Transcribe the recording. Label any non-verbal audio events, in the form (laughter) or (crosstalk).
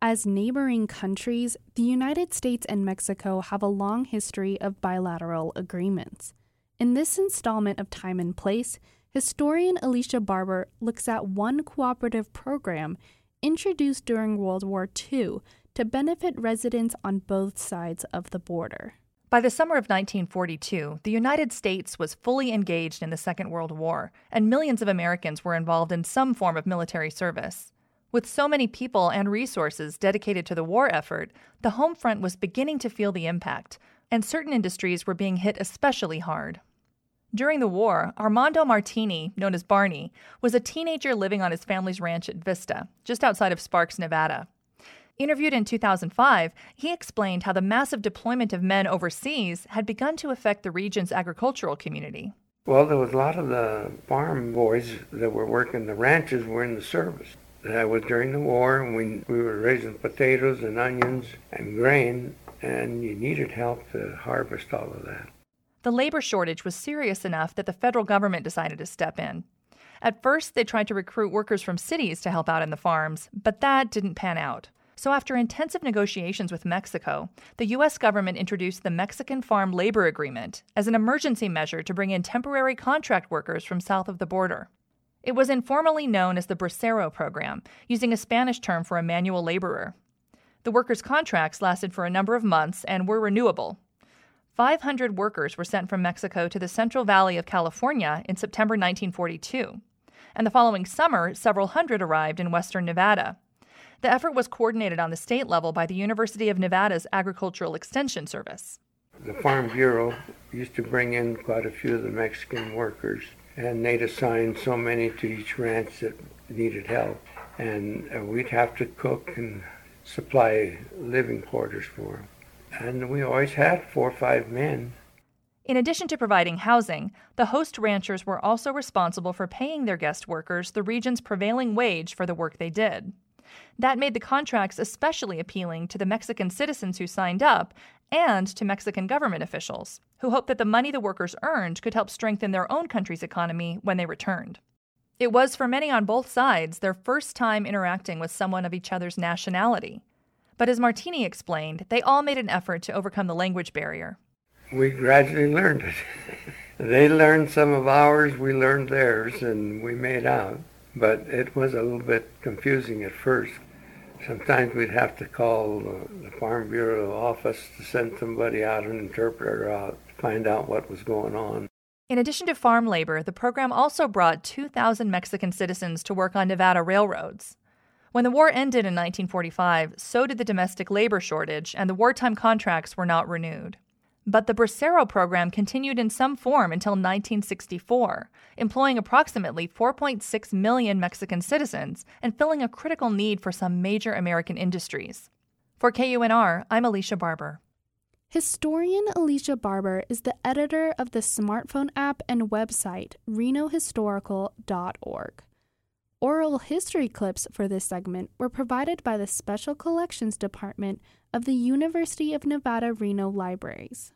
As neighboring countries, the United States and Mexico have a long history of bilateral agreements. In this installment of Time and Place, historian Alicia Barber looks at one cooperative program introduced during World War II to benefit residents on both sides of the border. By the summer of 1942, the United States was fully engaged in the Second World War, and millions of Americans were involved in some form of military service. With so many people and resources dedicated to the war effort, the home front was beginning to feel the impact, and certain industries were being hit especially hard. During the war, Armando Martini, known as Barney, was a teenager living on his family's ranch at Vista, just outside of Sparks, Nevada. Interviewed in 2005, he explained how the massive deployment of men overseas had begun to affect the region's agricultural community. Well, there was a lot of the farm boys that were working the ranches were in the service. That was during the war, we, we were raising potatoes and onions and grain, and you needed help to harvest all of that. The labor shortage was serious enough that the federal government decided to step in. At first, they tried to recruit workers from cities to help out in the farms, but that didn't pan out. So, after intensive negotiations with Mexico, the U.S. government introduced the Mexican Farm Labor Agreement as an emergency measure to bring in temporary contract workers from south of the border. It was informally known as the Bracero program, using a Spanish term for a manual laborer. The workers' contracts lasted for a number of months and were renewable. 500 workers were sent from Mexico to the Central Valley of California in September 1942. And the following summer, several hundred arrived in western Nevada. The effort was coordinated on the state level by the University of Nevada's Agricultural Extension Service. The Farm Bureau used to bring in quite a few of the Mexican workers and they'd assign so many to each ranch that needed help. And uh, we'd have to cook and supply living quarters for them. And we always had four or five men. In addition to providing housing, the host ranchers were also responsible for paying their guest workers the region's prevailing wage for the work they did. That made the contracts especially appealing to the Mexican citizens who signed up and to Mexican government officials, who hoped that the money the workers earned could help strengthen their own country's economy when they returned. It was for many on both sides their first time interacting with someone of each other's nationality. But as Martini explained, they all made an effort to overcome the language barrier. We gradually learned it. (laughs) they learned some of ours, we learned theirs, and we made out. But it was a little bit confusing at first. Sometimes we'd have to call the Farm Bureau office to send somebody out, an interpreter out, to find out what was going on. In addition to farm labor, the program also brought 2,000 Mexican citizens to work on Nevada railroads. When the war ended in 1945, so did the domestic labor shortage, and the wartime contracts were not renewed. But the Bracero program continued in some form until 1964, employing approximately 4.6 million Mexican citizens and filling a critical need for some major American industries. For KUNR, I'm Alicia Barber. Historian Alicia Barber is the editor of the smartphone app and website renohistorical.org. Oral history clips for this segment were provided by the Special Collections Department of the University of Nevada, Reno Libraries.